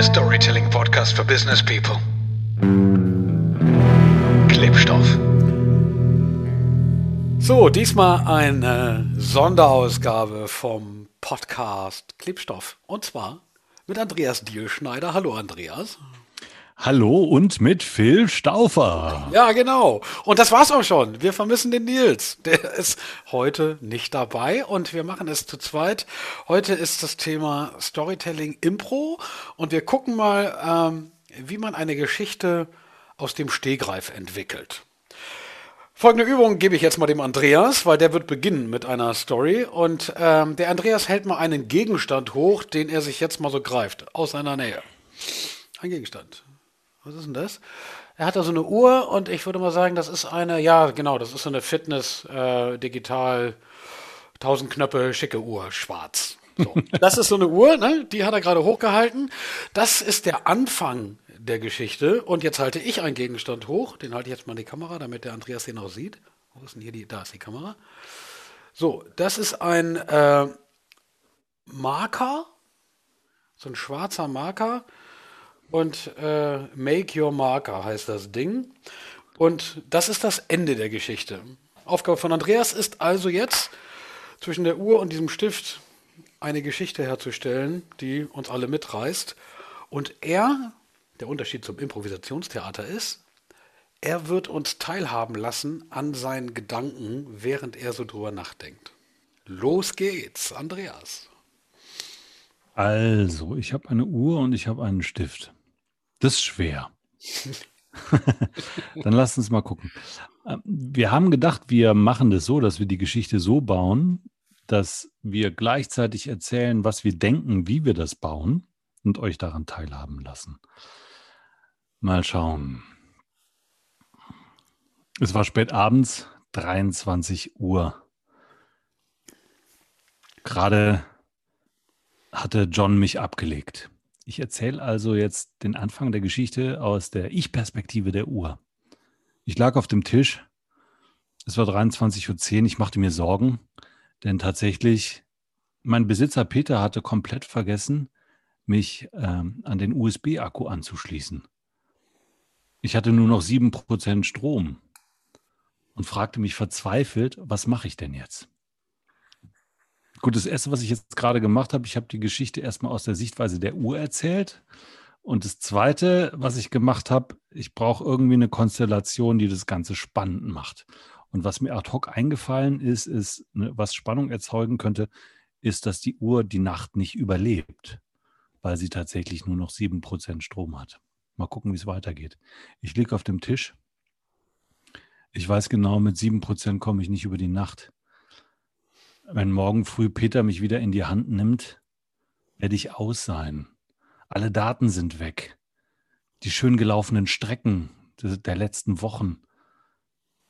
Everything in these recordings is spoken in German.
der Storytelling-Podcast für Business People. Klebstoff. So, diesmal eine Sonderausgabe vom Podcast Klebstoff. Und zwar mit Andreas Dielschneider. Hallo Andreas. Hallo und mit Phil Stauffer. Ja, genau. Und das war's auch schon. Wir vermissen den Nils. Der ist heute nicht dabei und wir machen es zu zweit. Heute ist das Thema Storytelling Impro und wir gucken mal, ähm, wie man eine Geschichte aus dem Stehgreif entwickelt. Folgende Übung gebe ich jetzt mal dem Andreas, weil der wird beginnen mit einer Story. Und ähm, der Andreas hält mal einen Gegenstand hoch, den er sich jetzt mal so greift, aus seiner Nähe. Ein Gegenstand. Was ist denn das? Er hat da so eine Uhr und ich würde mal sagen, das ist eine, ja, genau, das ist so eine Fitness, äh, digital, 1000 Knöpfe, schicke Uhr, schwarz. So. Das ist so eine Uhr, ne? die hat er gerade hochgehalten. Das ist der Anfang der Geschichte. Und jetzt halte ich einen Gegenstand hoch. Den halte ich jetzt mal in die Kamera, damit der Andreas den auch sieht. Wo ist denn hier die? Da ist die Kamera. So, das ist ein äh, Marker, so ein schwarzer Marker. Und äh, Make Your Marker heißt das Ding. Und das ist das Ende der Geschichte. Aufgabe von Andreas ist also jetzt zwischen der Uhr und diesem Stift eine Geschichte herzustellen, die uns alle mitreißt. Und er, der Unterschied zum Improvisationstheater ist, er wird uns teilhaben lassen an seinen Gedanken, während er so drüber nachdenkt. Los geht's, Andreas. Also, ich habe eine Uhr und ich habe einen Stift. Das ist schwer. Dann lasst uns mal gucken. Ähm, wir haben gedacht, wir machen das so, dass wir die Geschichte so bauen, dass wir gleichzeitig erzählen, was wir denken, wie wir das bauen und euch daran teilhaben lassen. Mal schauen. Es war spät abends, 23 Uhr. Gerade hatte John mich abgelegt. Ich erzähle also jetzt den Anfang der Geschichte aus der Ich-Perspektive der Uhr. Ich lag auf dem Tisch. Es war 23.10 Uhr. Ich machte mir Sorgen, denn tatsächlich, mein Besitzer Peter hatte komplett vergessen, mich ähm, an den USB-Akku anzuschließen. Ich hatte nur noch 7% Strom und fragte mich verzweifelt, was mache ich denn jetzt? Gut, das Erste, was ich jetzt gerade gemacht habe, ich habe die Geschichte erstmal aus der Sichtweise der Uhr erzählt. Und das Zweite, was ich gemacht habe, ich brauche irgendwie eine Konstellation, die das Ganze spannend macht. Und was mir ad hoc eingefallen ist, ist, ne, was Spannung erzeugen könnte, ist, dass die Uhr die Nacht nicht überlebt, weil sie tatsächlich nur noch 7% Strom hat. Mal gucken, wie es weitergeht. Ich liege auf dem Tisch. Ich weiß genau, mit 7% komme ich nicht über die Nacht. Wenn morgen früh Peter mich wieder in die Hand nimmt, werde ich aus sein. Alle Daten sind weg. Die schön gelaufenen Strecken der letzten Wochen.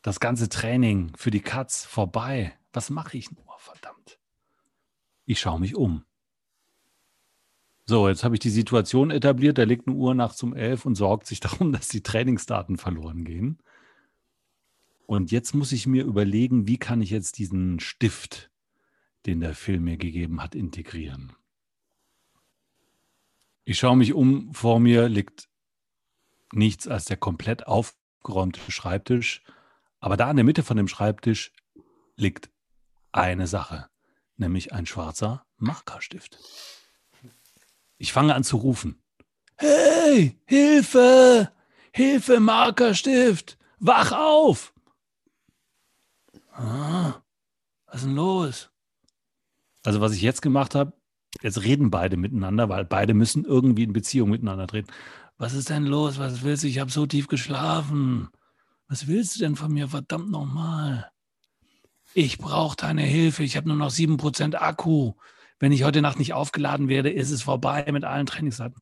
Das ganze Training für die Katz vorbei. Was mache ich nur? Verdammt. Ich schaue mich um. So, jetzt habe ich die Situation etabliert. Da liegt eine Uhr nachts um elf und sorgt sich darum, dass die Trainingsdaten verloren gehen. Und jetzt muss ich mir überlegen, wie kann ich jetzt diesen Stift den der Film mir gegeben hat, integrieren. Ich schaue mich um, vor mir liegt nichts als der komplett aufgeräumte Schreibtisch, aber da in der Mitte von dem Schreibtisch liegt eine Sache, nämlich ein schwarzer Markerstift. Ich fange an zu rufen. Hey, Hilfe! Hilfe, Markerstift! Wach auf! Ah, was ist denn los? Also was ich jetzt gemacht habe, jetzt reden beide miteinander, weil beide müssen irgendwie in Beziehung miteinander treten. Was ist denn los? Was willst du? Ich habe so tief geschlafen. Was willst du denn von mir? Verdammt nochmal. Ich brauche deine Hilfe. Ich habe nur noch 7% Akku. Wenn ich heute Nacht nicht aufgeladen werde, ist es vorbei mit allen Trainingsdaten.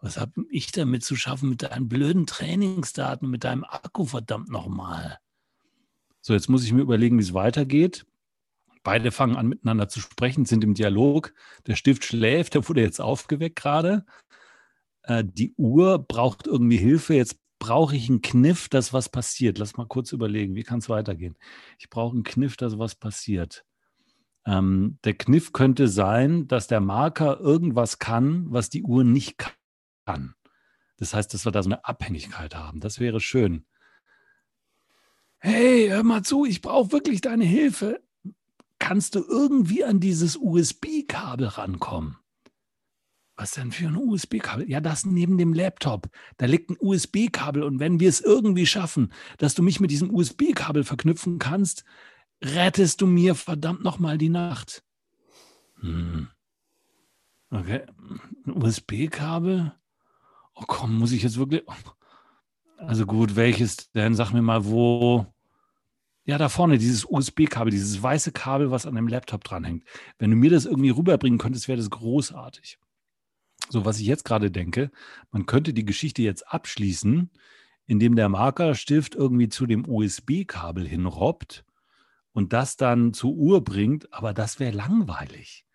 Was habe ich damit zu schaffen mit deinen blöden Trainingsdaten, mit deinem Akku, verdammt nochmal? So, jetzt muss ich mir überlegen, wie es weitergeht. Beide fangen an, miteinander zu sprechen, sind im Dialog. Der Stift schläft, der wurde jetzt aufgeweckt gerade. Äh, die Uhr braucht irgendwie Hilfe. Jetzt brauche ich einen Kniff, dass was passiert. Lass mal kurz überlegen, wie kann es weitergehen? Ich brauche einen Kniff, dass was passiert. Ähm, der Kniff könnte sein, dass der Marker irgendwas kann, was die Uhr nicht kann. Das heißt, dass wir da so eine Abhängigkeit haben. Das wäre schön. Hey, hör mal zu, ich brauche wirklich deine Hilfe. Kannst du irgendwie an dieses USB-Kabel rankommen? Was denn für ein USB-Kabel? Ja, das neben dem Laptop. Da liegt ein USB-Kabel und wenn wir es irgendwie schaffen, dass du mich mit diesem USB-Kabel verknüpfen kannst, rettest du mir verdammt nochmal die Nacht. Hm. Okay. Ein USB-Kabel? Oh komm, muss ich jetzt wirklich. Also gut, welches denn? Sag mir mal, wo. Ja, da vorne, dieses USB-Kabel, dieses weiße Kabel, was an dem Laptop dranhängt. Wenn du mir das irgendwie rüberbringen könntest, wäre das großartig. So, was ich jetzt gerade denke, man könnte die Geschichte jetzt abschließen, indem der Markerstift irgendwie zu dem USB-Kabel hinrobbt und das dann zur Uhr bringt, aber das wäre langweilig.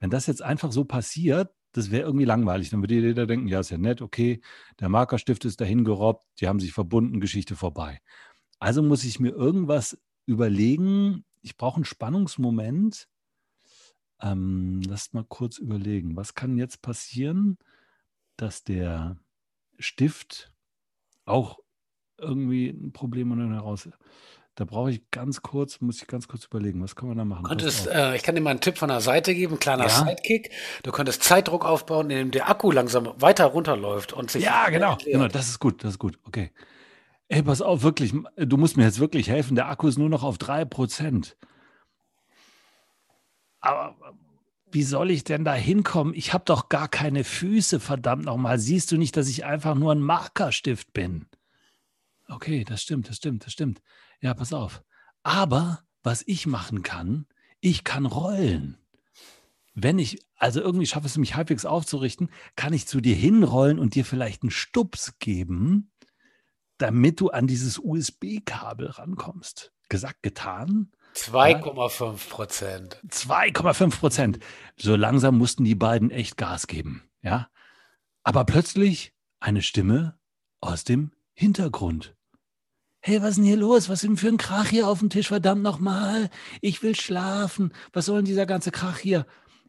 Wenn das jetzt einfach so passiert, das wäre irgendwie langweilig. Dann würde jeder denken, ja, ist ja nett, okay, der Markerstift ist dahin gerobbt, die haben sich verbunden, Geschichte vorbei. Also muss ich mir irgendwas überlegen. Ich brauche einen Spannungsmoment, ähm, lasst mal kurz überlegen, was kann jetzt passieren, dass der Stift auch irgendwie ein Problem und dann heraus. Da brauche ich ganz kurz, muss ich ganz kurz überlegen, was kann man da machen? Könntest, äh, ich kann dir mal einen Tipp von der Seite geben, kleiner ja? Sidekick. Du könntest Zeitdruck aufbauen, indem der Akku langsam weiter runterläuft und sich. Ja, genau, genau, das ist gut, das ist gut, okay. Ey, pass auf, wirklich, du musst mir jetzt wirklich helfen. Der Akku ist nur noch auf 3%. Aber wie soll ich denn da hinkommen? Ich habe doch gar keine Füße, verdammt nochmal. Siehst du nicht, dass ich einfach nur ein Markerstift bin? Okay, das stimmt, das stimmt, das stimmt. Ja, pass auf. Aber was ich machen kann, ich kann rollen. Wenn ich also irgendwie schaffe es, mich halbwegs aufzurichten, kann ich zu dir hinrollen und dir vielleicht einen Stups geben, damit du an dieses USB-Kabel rankommst. Gesagt, getan. 2,5 Prozent. 2,5 Prozent. So langsam mussten die beiden echt Gas geben. Ja. Aber plötzlich eine Stimme aus dem Hintergrund. Hey, was ist denn hier los? Was ist denn für ein Krach hier auf dem Tisch? Verdammt nochmal. Ich will schlafen. Was soll denn dieser ganze Krach hier?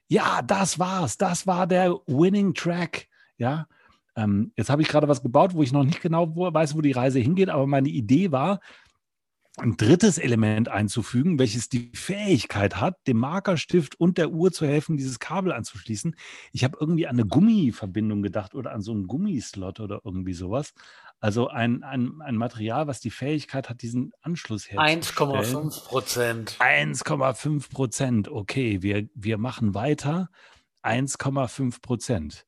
Ja, das war's. Das war der Winning Track. Ja. Ähm, jetzt habe ich gerade was gebaut, wo ich noch nicht genau weiß, wo die Reise hingeht, aber meine Idee war, ein drittes Element einzufügen, welches die Fähigkeit hat, dem Markerstift und der Uhr zu helfen, dieses Kabel anzuschließen. Ich habe irgendwie an eine Gummiverbindung gedacht oder an so einen Gummislot oder irgendwie sowas. Also ein, ein, ein Material, was die Fähigkeit hat, diesen Anschluss herzustellen. 1,5 Prozent. 1,5 Prozent. Okay, wir, wir machen weiter. 1,5 Prozent.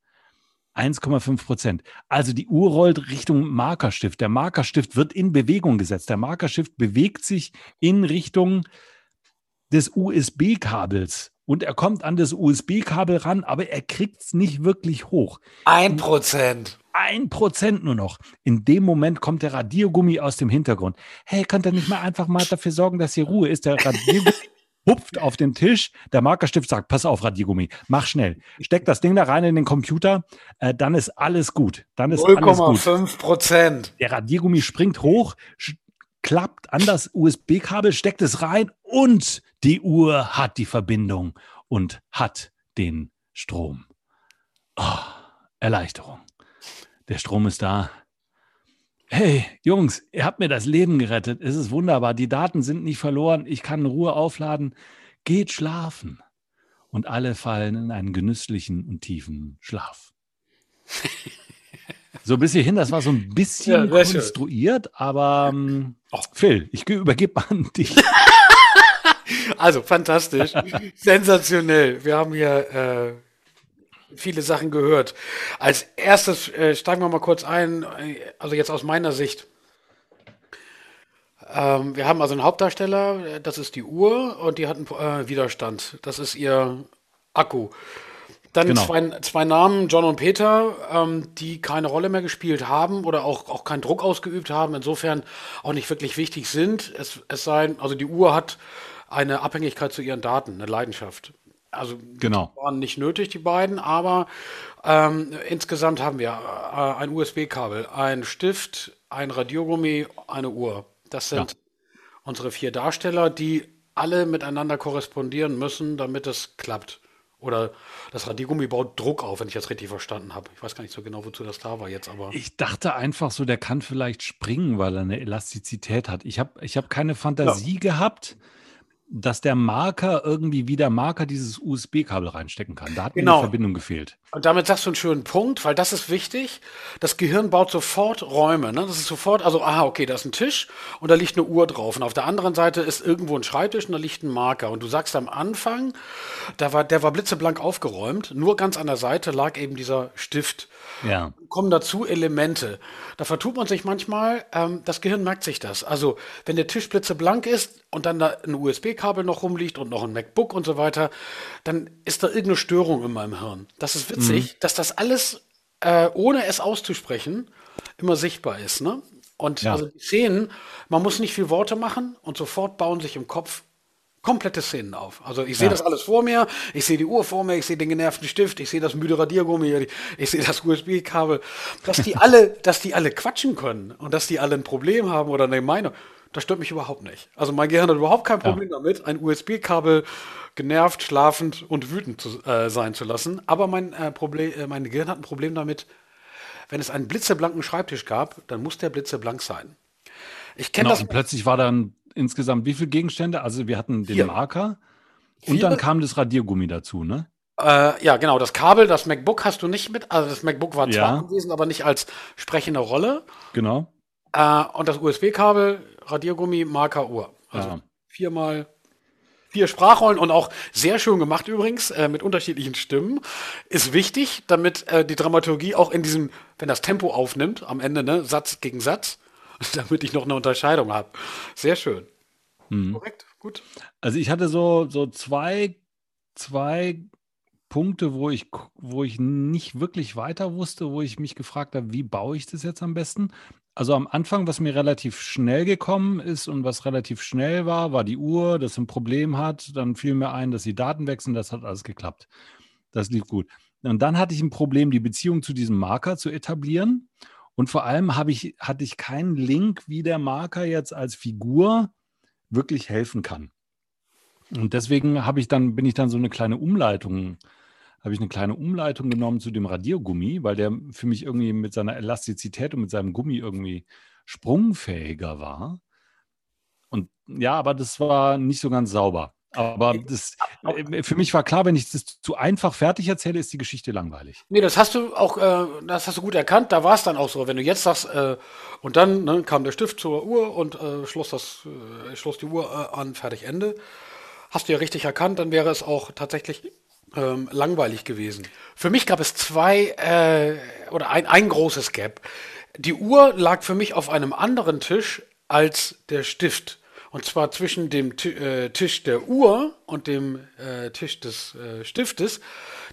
1,5 Prozent. Also die Uhr rollt Richtung Markerstift. Der Markerstift wird in Bewegung gesetzt. Der Markerstift bewegt sich in Richtung des USB-Kabels. Und er kommt an das USB-Kabel ran, aber er kriegt es nicht wirklich hoch. Ein Prozent. Ein Prozent nur noch. In dem Moment kommt der Radiergummi aus dem Hintergrund. Hey, könnt ihr nicht mal einfach mal dafür sorgen, dass hier Ruhe ist? Der Radiergummi hupft auf den Tisch, der Markerstift sagt, pass auf, Radiergummi, mach schnell. Steck das Ding da rein in den Computer, äh, dann ist alles gut. Dann ist 0, alles gut. 0,5 Prozent. Der Radiergummi springt hoch, klappt an das USB-Kabel, steckt es rein und die Uhr hat die Verbindung und hat den Strom. Oh, Erleichterung. Der Strom ist da. Hey, Jungs, ihr habt mir das Leben gerettet. Es ist wunderbar. Die Daten sind nicht verloren. Ich kann in Ruhe aufladen. Geht schlafen. Und alle fallen in einen genüsslichen und tiefen Schlaf. so bis hierhin, das war so ein bisschen ja, konstruiert, aber ähm, oh. Phil, ich übergebe an dich. also fantastisch, sensationell. Wir haben hier äh, viele Sachen gehört. Als erstes äh, steigen wir mal kurz ein, also jetzt aus meiner Sicht. Ähm, wir haben also einen Hauptdarsteller, das ist die Uhr und die hat einen äh, Widerstand. Das ist ihr Akku. Dann genau. zwei, zwei, Namen, John und Peter, ähm, die keine Rolle mehr gespielt haben oder auch, auch keinen Druck ausgeübt haben, insofern auch nicht wirklich wichtig sind. Es, es sei, also die Uhr hat eine Abhängigkeit zu ihren Daten, eine Leidenschaft. Also genau. waren nicht nötig, die beiden, aber ähm, insgesamt haben wir äh, ein USB-Kabel, ein Stift, ein Radiogummi, eine Uhr. Das sind ja. unsere vier Darsteller, die alle miteinander korrespondieren müssen, damit es klappt. Oder das Radiergummi baut Druck auf, wenn ich das richtig verstanden habe. Ich weiß gar nicht so genau, wozu das da war jetzt, aber. Ich dachte einfach so, der kann vielleicht springen, weil er eine Elastizität hat. Ich habe ich hab keine Fantasie ja. gehabt, dass der Marker irgendwie wie der Marker dieses USB-Kabel reinstecken kann. Da hat genau. mir die Verbindung gefehlt. Und damit sagst du einen schönen Punkt, weil das ist wichtig. Das Gehirn baut sofort Räume. Ne? Das ist sofort, also, aha, okay, da ist ein Tisch und da liegt eine Uhr drauf. Und auf der anderen Seite ist irgendwo ein Schreibtisch und da liegt ein Marker. Und du sagst am Anfang, da war, der war blitzeblank aufgeräumt. Nur ganz an der Seite lag eben dieser Stift. Ja. Kommen dazu Elemente. Da vertut man sich manchmal, ähm, das Gehirn merkt sich das. Also, wenn der Tisch blitzeblank ist und dann da ein USB-Kabel noch rumliegt und noch ein MacBook und so weiter, dann ist da irgendeine Störung in meinem Hirn. Das ist witzig, mhm. dass das alles, äh, ohne es auszusprechen, immer sichtbar ist. Ne? Und ja. also die Szenen, man muss nicht viel Worte machen und sofort bauen sich im Kopf komplette Szenen auf. Also ich sehe ja. das alles vor mir, ich sehe die Uhr vor mir, ich sehe den genervten Stift, ich sehe das müde Radiergummi, ich sehe das USB-Kabel, dass die alle, dass die alle quatschen können und dass die alle ein Problem haben oder eine Meinung, das stört mich überhaupt nicht. Also mein Gehirn hat überhaupt kein Problem ja. damit, ein USB-Kabel genervt, schlafend und wütend zu, äh, sein zu lassen. Aber mein äh, Problem, äh, mein Gehirn hat ein Problem damit, wenn es einen blitzeblanken Schreibtisch gab, dann muss der blitzeblank sein. Ich kenne genau, das. Und plötzlich war dann insgesamt wie viele Gegenstände? Also wir hatten den Vier. Marker und Vier. dann kam das Radiergummi dazu, ne? Äh, ja, genau. Das Kabel, das MacBook hast du nicht mit. Also das MacBook war zwar ja. anwesend, aber nicht als sprechende Rolle. Genau. Äh, und das USB-Kabel, Radiergummi, Marker, Uhr. Also ja. viermal vier Sprachrollen und auch sehr schön gemacht übrigens, äh, mit unterschiedlichen Stimmen. Ist wichtig, damit äh, die Dramaturgie auch in diesem, wenn das Tempo aufnimmt, am Ende, ne, Satz gegen Satz, damit ich noch eine Unterscheidung habe. Sehr schön. Mhm. Korrekt, gut. Also ich hatte so, so zwei, zwei Punkte, wo ich, wo ich nicht wirklich weiter wusste, wo ich mich gefragt habe, wie baue ich das jetzt am besten? Also am Anfang, was mir relativ schnell gekommen ist und was relativ schnell war, war die Uhr, das ein Problem hat. Dann fiel mir ein, dass die Daten wechseln. Das hat alles geklappt. Das lief gut. Und dann hatte ich ein Problem, die Beziehung zu diesem Marker zu etablieren. Und vor allem ich, hatte ich keinen Link, wie der Marker jetzt als Figur wirklich helfen kann. Und deswegen habe ich dann, bin ich dann so eine kleine Umleitung, habe ich eine kleine Umleitung genommen zu dem Radiergummi, weil der für mich irgendwie mit seiner Elastizität und mit seinem Gummi irgendwie sprungfähiger war. Und ja, aber das war nicht so ganz sauber. Aber das, äh, für mich war klar, wenn ich das zu einfach fertig erzähle, ist die Geschichte langweilig. Nee, das hast du auch, äh, das hast du gut erkannt. Da war es dann auch so. Wenn du jetzt sagst, äh, und dann ne, kam der Stift zur Uhr und äh, schloss, das, äh, schloss die Uhr äh, an, fertig, Ende. Hast du ja richtig erkannt, dann wäre es auch tatsächlich ähm, langweilig gewesen. Für mich gab es zwei oder ein, ein großes Gap. Die Uhr lag für mich auf einem anderen Tisch als der Stift. Und zwar zwischen dem äh, Tisch der Uhr und dem äh, Tisch des äh, Stiftes.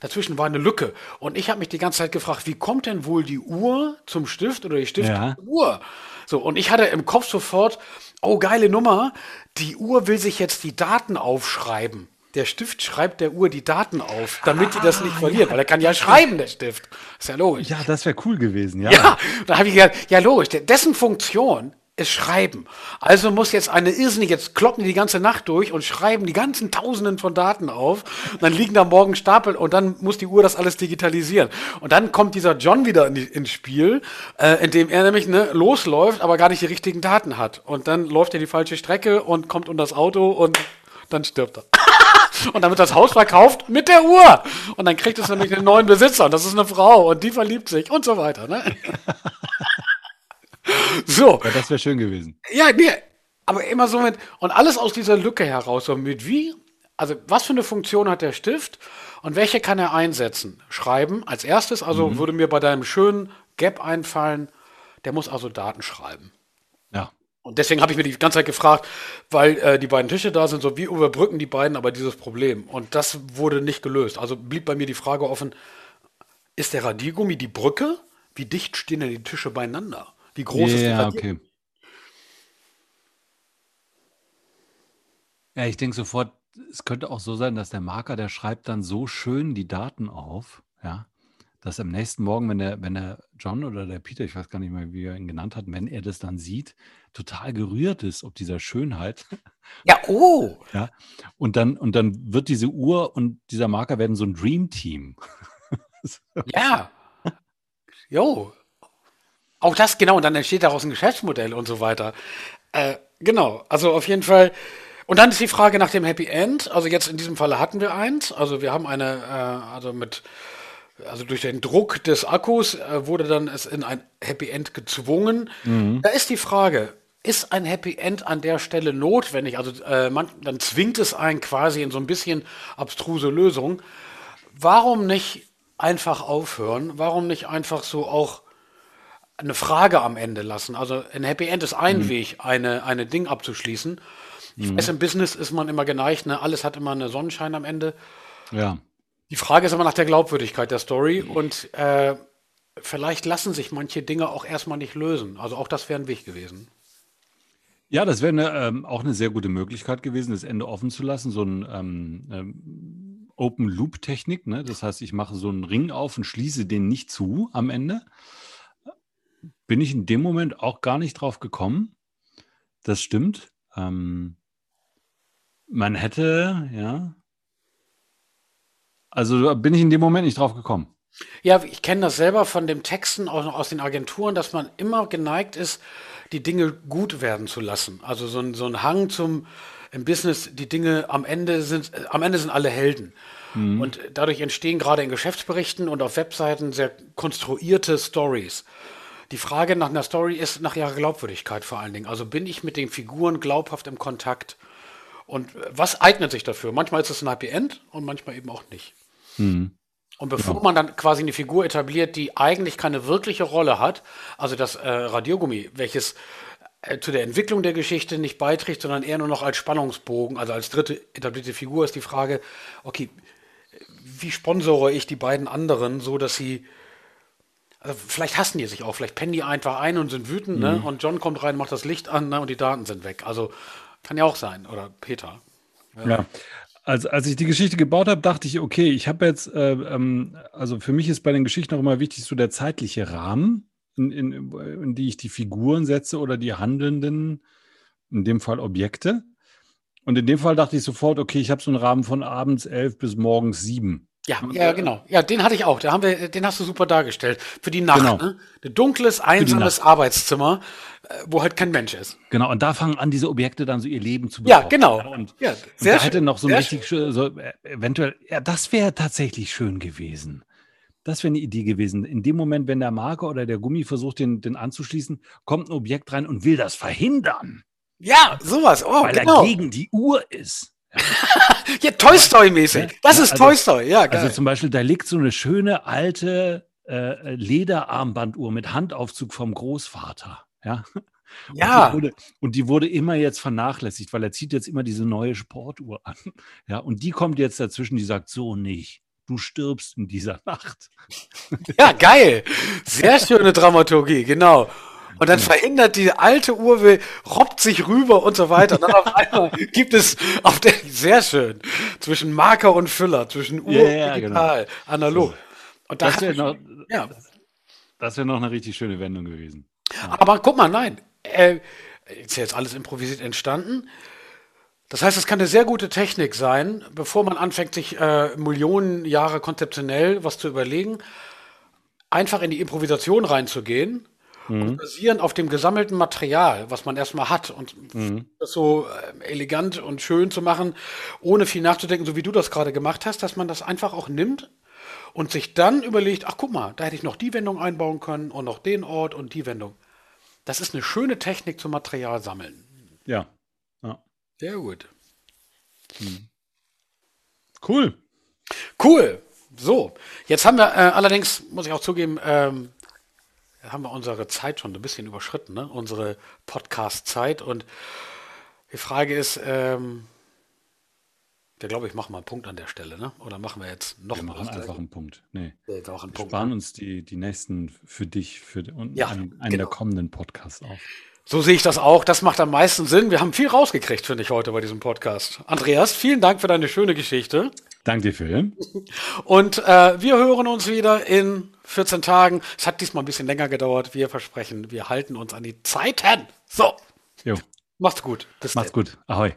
Dazwischen war eine Lücke. Und ich habe mich die ganze Zeit gefragt, wie kommt denn wohl die Uhr zum Stift oder die Stift ja. zur Uhr? So, und ich hatte im Kopf sofort, oh, geile Nummer, die Uhr will sich jetzt die Daten aufschreiben. Der Stift schreibt der Uhr die Daten auf, damit ah, die das nicht verliert, ja. weil er kann ja schreiben, der Stift. Ist ja logisch. Ja, das wäre cool gewesen, ja. Ja, da habe ich gedacht, ja logisch, dessen Funktion es schreiben. Also muss jetzt eine irrsinnig, jetzt kloppen die die ganze Nacht durch und schreiben die ganzen Tausenden von Daten auf. Und dann liegen da morgen Stapel und dann muss die Uhr das alles digitalisieren. Und dann kommt dieser John wieder in die, ins Spiel, äh, indem er nämlich ne, losläuft, aber gar nicht die richtigen Daten hat. Und dann läuft er die falsche Strecke und kommt unter das Auto und dann stirbt er. Und dann wird das Haus verkauft mit der Uhr. Und dann kriegt es nämlich einen neuen Besitzer. Und das ist eine Frau. Und die verliebt sich und so weiter. Ne? So. Ja, das wäre schön gewesen. Ja, nee, aber immer so mit, und alles aus dieser Lücke heraus, so mit wie, also was für eine Funktion hat der Stift und welche kann er einsetzen? Schreiben als erstes, also mhm. würde mir bei deinem schönen Gap einfallen, der muss also Daten schreiben. Und deswegen habe ich mir die ganze Zeit gefragt, weil äh, die beiden Tische da sind, so wie überbrücken die beiden aber dieses Problem? Und das wurde nicht gelöst. Also blieb bei mir die Frage offen, ist der Radiergummi die Brücke? Wie dicht stehen denn die Tische beieinander? Wie groß ja, ist der okay. Ja, ich denke sofort, es könnte auch so sein, dass der Marker, der schreibt dann so schön die Daten auf, ja, dass am nächsten Morgen, wenn der, wenn der John oder der Peter, ich weiß gar nicht mehr, wie er ihn genannt hat, wenn er das dann sieht, total gerührt ist, ob dieser Schönheit. Ja, oh! Ja. Und dann, und dann wird diese Uhr und dieser Marker werden so ein Dream Team. Ja. Jo. Auch das, genau, und dann entsteht daraus ein Geschäftsmodell und so weiter. Äh, genau, also auf jeden Fall. Und dann ist die Frage nach dem Happy End. Also jetzt in diesem Falle hatten wir eins. Also wir haben eine, äh, also mit, also durch den Druck des Akkus äh, wurde dann es in ein Happy End gezwungen. Da ist die Frage, ist ein Happy End an der Stelle notwendig? Also äh, man, dann zwingt es einen quasi in so ein bisschen abstruse Lösung. Warum nicht einfach aufhören? Warum nicht einfach so auch eine Frage am Ende lassen? Also ein Happy End ist ein Weg, eine, eine Ding abzuschließen. Ich weiß, im Business ist man immer geneigt, ne? alles hat immer einen Sonnenschein am Ende. Ja. Die Frage ist immer nach der Glaubwürdigkeit der Story und äh, vielleicht lassen sich manche Dinge auch erstmal nicht lösen. Also auch das wäre ein Weg gewesen. Ja, das wäre eine, ähm, auch eine sehr gute Möglichkeit gewesen, das Ende offen zu lassen. So ein ähm, ähm, Open-Loop-Technik. Ne? Das heißt, ich mache so einen Ring auf und schließe den nicht zu am Ende. Bin ich in dem Moment auch gar nicht drauf gekommen. Das stimmt. Ähm, man hätte, ja. Also bin ich in dem Moment nicht drauf gekommen. Ja, ich kenne das selber von den Texten aus, aus den Agenturen, dass man immer geneigt ist, die Dinge gut werden zu lassen. Also so ein, so ein Hang zum im Business, die Dinge am Ende sind, am Ende sind alle Helden. Und dadurch entstehen gerade in Geschäftsberichten und auf Webseiten sehr konstruierte Stories. Die Frage nach einer Story ist nach ihrer Glaubwürdigkeit vor allen Dingen. Also bin ich mit den Figuren glaubhaft im Kontakt? Und was eignet sich dafür? Manchmal ist es ein Happy End und manchmal eben auch nicht. Und bevor man dann quasi eine Figur etabliert, die eigentlich keine wirkliche Rolle hat, also das äh, Radiogummi, welches äh, zu der Entwicklung der Geschichte nicht beiträgt, sondern eher nur noch als Spannungsbogen, also als dritte etablierte Figur, ist die Frage, okay, wie sponsore ich die beiden anderen, so dass sie also vielleicht hassen die sich auch, vielleicht pennen die einfach ein und sind wütend, ne? Und John kommt rein, macht das Licht an, ne? Und die Daten sind weg. Also kann ja auch sein. Oder Peter. Ja. Also, als ich die Geschichte gebaut habe, dachte ich, okay, ich habe jetzt, äh, ähm, also für mich ist bei den Geschichten auch immer wichtig, so der zeitliche Rahmen, in, in, in die ich die Figuren setze oder die Handelnden, in dem Fall Objekte. Und in dem Fall dachte ich sofort, okay, ich habe so einen Rahmen von abends elf bis morgens sieben. Ja, ja, genau. Ja, den hatte ich auch. Da haben wir, den hast du super dargestellt. Für die Nacht, Genau. ne? Ein dunkles, einsames Arbeitszimmer, äh, wo halt kein Mensch ist. Genau, und da fangen an, diese Objekte dann so ihr Leben zu Ja, bekommen. genau. Und, Ja, und sehr da schön. hätte noch so ein richtig schön, so, äh, eventuell, ja, das wäre tatsächlich schön gewesen. Das wäre eine Idee gewesen. In dem Moment, wenn der Marker oder der Gummi versucht, den, den anzuschließen, kommt ein Objekt rein und will das verhindern, Ja, sowas. Oh, weil genau. er gegen die Uhr ist. Ja, Toy Story-mäßig. Das ist also- Toy Story. Ja, geil. Also zum Beispiel, da liegt so eine schöne alte äh, Lederarmbanduhr mit Handaufzug vom Großvater. Ja. Und Ja. die, wurde, und die wurde immer jetzt vernachlässigt, weil er zieht jetzt immer diese neue Sportuhr an. Ja, und die kommt jetzt dazwischen, die sagt so nicht. Du stirbst in dieser Nacht. Ja, geil. Sehr schöne Dramaturgie, genau. Und dann verhindert die alte Uhr, robbt sich rüber und so weiter. Und dann auf einmal gibt es auf der, sehr schön, zwischen Marker und Füller, zwischen Uhr Ja, ja, und digital, analog. Und da Das wäre noch, ja. das wär noch eine richtig schöne Wendung gewesen. Aber guck mal, nein. Äh, ist jetzt alles improvisiert entstanden. Das heißt, es kann eine sehr gute Technik sein, bevor man anfängt, sich äh, Millionen Jahre konzeptionell was zu überlegen, einfach in die Improvisation reinzugehen und basierend auf dem gesammelten Material, was man erstmal hat und das so äh, elegant und schön zu machen, ohne viel nachzudenken, so wie du das gerade gemacht hast, dass man das einfach auch nimmt und sich dann überlegt, ach guck mal, da hätte ich noch die Wendung einbauen können und noch den Ort und die Wendung. Das ist eine schöne Technik zum Material sammeln. Ja. ja. Sehr gut. Cool. Cool. So, jetzt haben wir äh, allerdings, muss ich auch zugeben, ähm, haben wir unsere Zeit schon ein bisschen überschritten, ne? unsere Podcast-Zeit. Und die Frage ist, ähm, wir glaube ich machen mal einen Punkt an der Stelle, ne? Oder machen wir jetzt noch Wir mal machen einfach einen Punkt. Nee. Wir Wir Punkt. sparen uns die, die nächsten für dich, für und Ja, einen, einen genau. der kommenden Podcasts auf. So sehe ich das auch. Das macht am meisten Sinn. Wir haben viel rausgekriegt, finde ich, heute bei diesem Podcast. Andreas, vielen Dank für deine schöne Geschichte. Danke dir, Phil. Und äh, wir hören uns wieder in 14 Tagen. Es hat diesmal ein bisschen länger gedauert. Wir versprechen, wir halten uns an die Zeiten. So. Jo. Macht's gut. Bis Macht's dann. gut. Ahoi.